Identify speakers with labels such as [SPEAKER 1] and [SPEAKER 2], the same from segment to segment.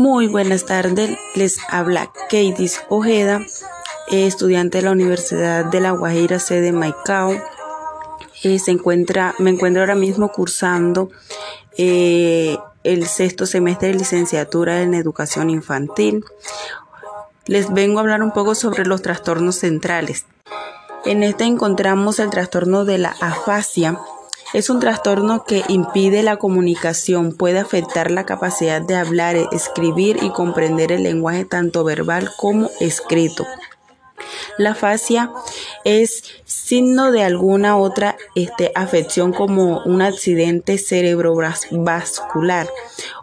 [SPEAKER 1] Muy buenas tardes, les habla Katie Ojeda, estudiante de la Universidad de La Guajira, sede Maicao. Eh, se encuentra, me encuentro ahora mismo cursando eh, el sexto semestre de licenciatura en educación infantil. Les vengo a hablar un poco sobre los trastornos centrales. En este encontramos el trastorno de la afasia, es un trastorno que impide la comunicación, puede afectar la capacidad de hablar, escribir y comprender el lenguaje tanto verbal como escrito. La fascia es signo de alguna otra este, afección como un accidente cerebrovascular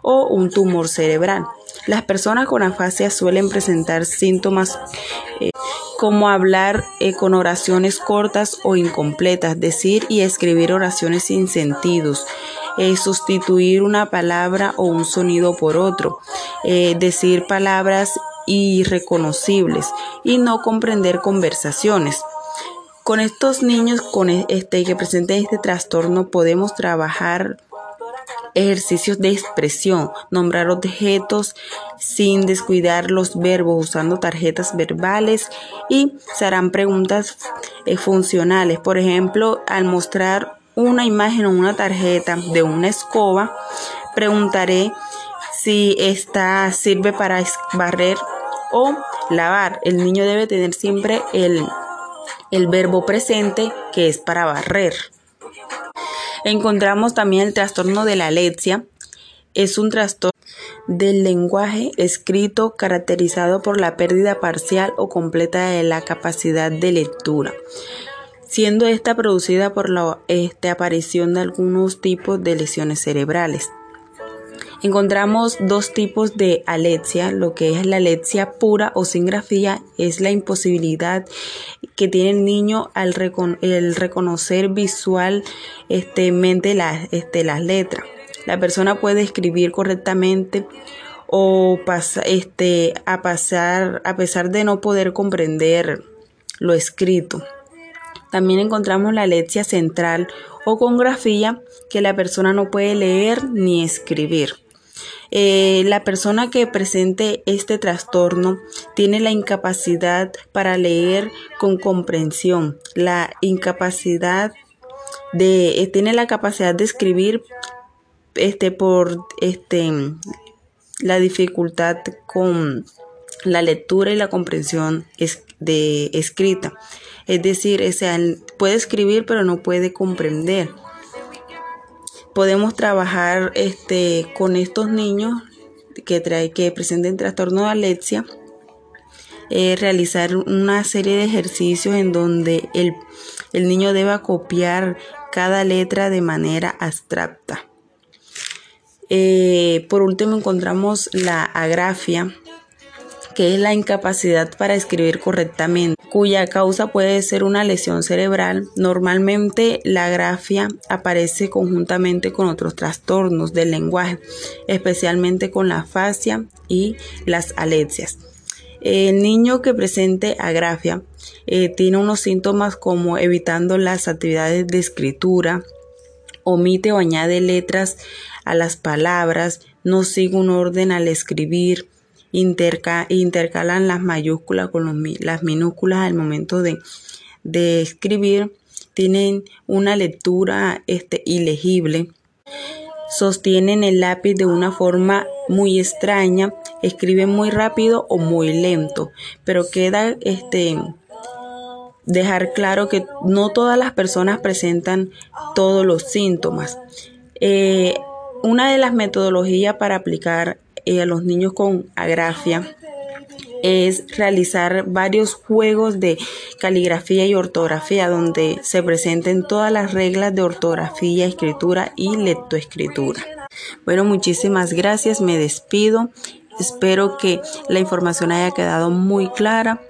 [SPEAKER 1] o un tumor cerebral. Las personas con afasia suelen presentar síntomas eh, como hablar eh, con oraciones cortas o incompletas, decir y escribir oraciones sin sentidos, eh, sustituir una palabra o un sonido por otro, eh, decir palabras irreconocibles y no comprender conversaciones. Con estos niños con este, que presenten este trastorno podemos trabajar ejercicios de expresión, nombrar objetos sin descuidar los verbos usando tarjetas verbales y se harán preguntas eh, funcionales. Por ejemplo, al mostrar una imagen o una tarjeta de una escoba, preguntaré si esta sirve para barrer o lavar. El niño debe tener siempre el, el verbo presente que es para barrer. Encontramos también el trastorno de la alexia. Es un trastorno del lenguaje escrito caracterizado por la pérdida parcial o completa de la capacidad de lectura, siendo esta producida por la este, aparición de algunos tipos de lesiones cerebrales. Encontramos dos tipos de alexia, lo que es la alexia pura o sin grafía es la imposibilidad que tiene el niño al el reconocer visualmente las, este, las letras. La persona puede escribir correctamente o este, a pasar a pesar de no poder comprender lo escrito. También encontramos la alexia central o con grafía que la persona no puede leer ni escribir. Eh, la persona que presente este trastorno tiene la incapacidad para leer con comprensión, la incapacidad de, eh, tiene la capacidad de escribir este, por este, la dificultad con la lectura y la comprensión de escrita. Es decir, puede escribir pero no puede comprender podemos trabajar este, con estos niños que, trae, que presenten trastorno de alexia, eh, realizar una serie de ejercicios en donde el, el niño deba copiar cada letra de manera abstracta. Eh, por último encontramos la agrafia, que es la incapacidad para escribir correctamente, cuya causa puede ser una lesión cerebral. Normalmente la grafia aparece conjuntamente con otros trastornos del lenguaje, especialmente con la fascia y las alexias. El niño que presente agrafia eh, tiene unos síntomas como evitando las actividades de escritura, omite o añade letras a las palabras, no sigue un orden al escribir, intercalan las mayúsculas con las minúsculas al momento de, escribir, tienen una lectura este, ilegible, sostienen el lápiz de una forma muy extraña, escriben muy rápido o muy lento, pero queda este dejar claro que no todas las personas presentan todos los síntomas. Eh, una de las metodologías para aplicar a los niños con agrafia es realizar varios juegos de caligrafía y ortografía donde se presenten todas las reglas de ortografía, escritura y lectoescritura. Bueno, muchísimas gracias, me despido. Espero que la información haya quedado muy clara.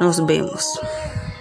[SPEAKER 1] Nos vemos.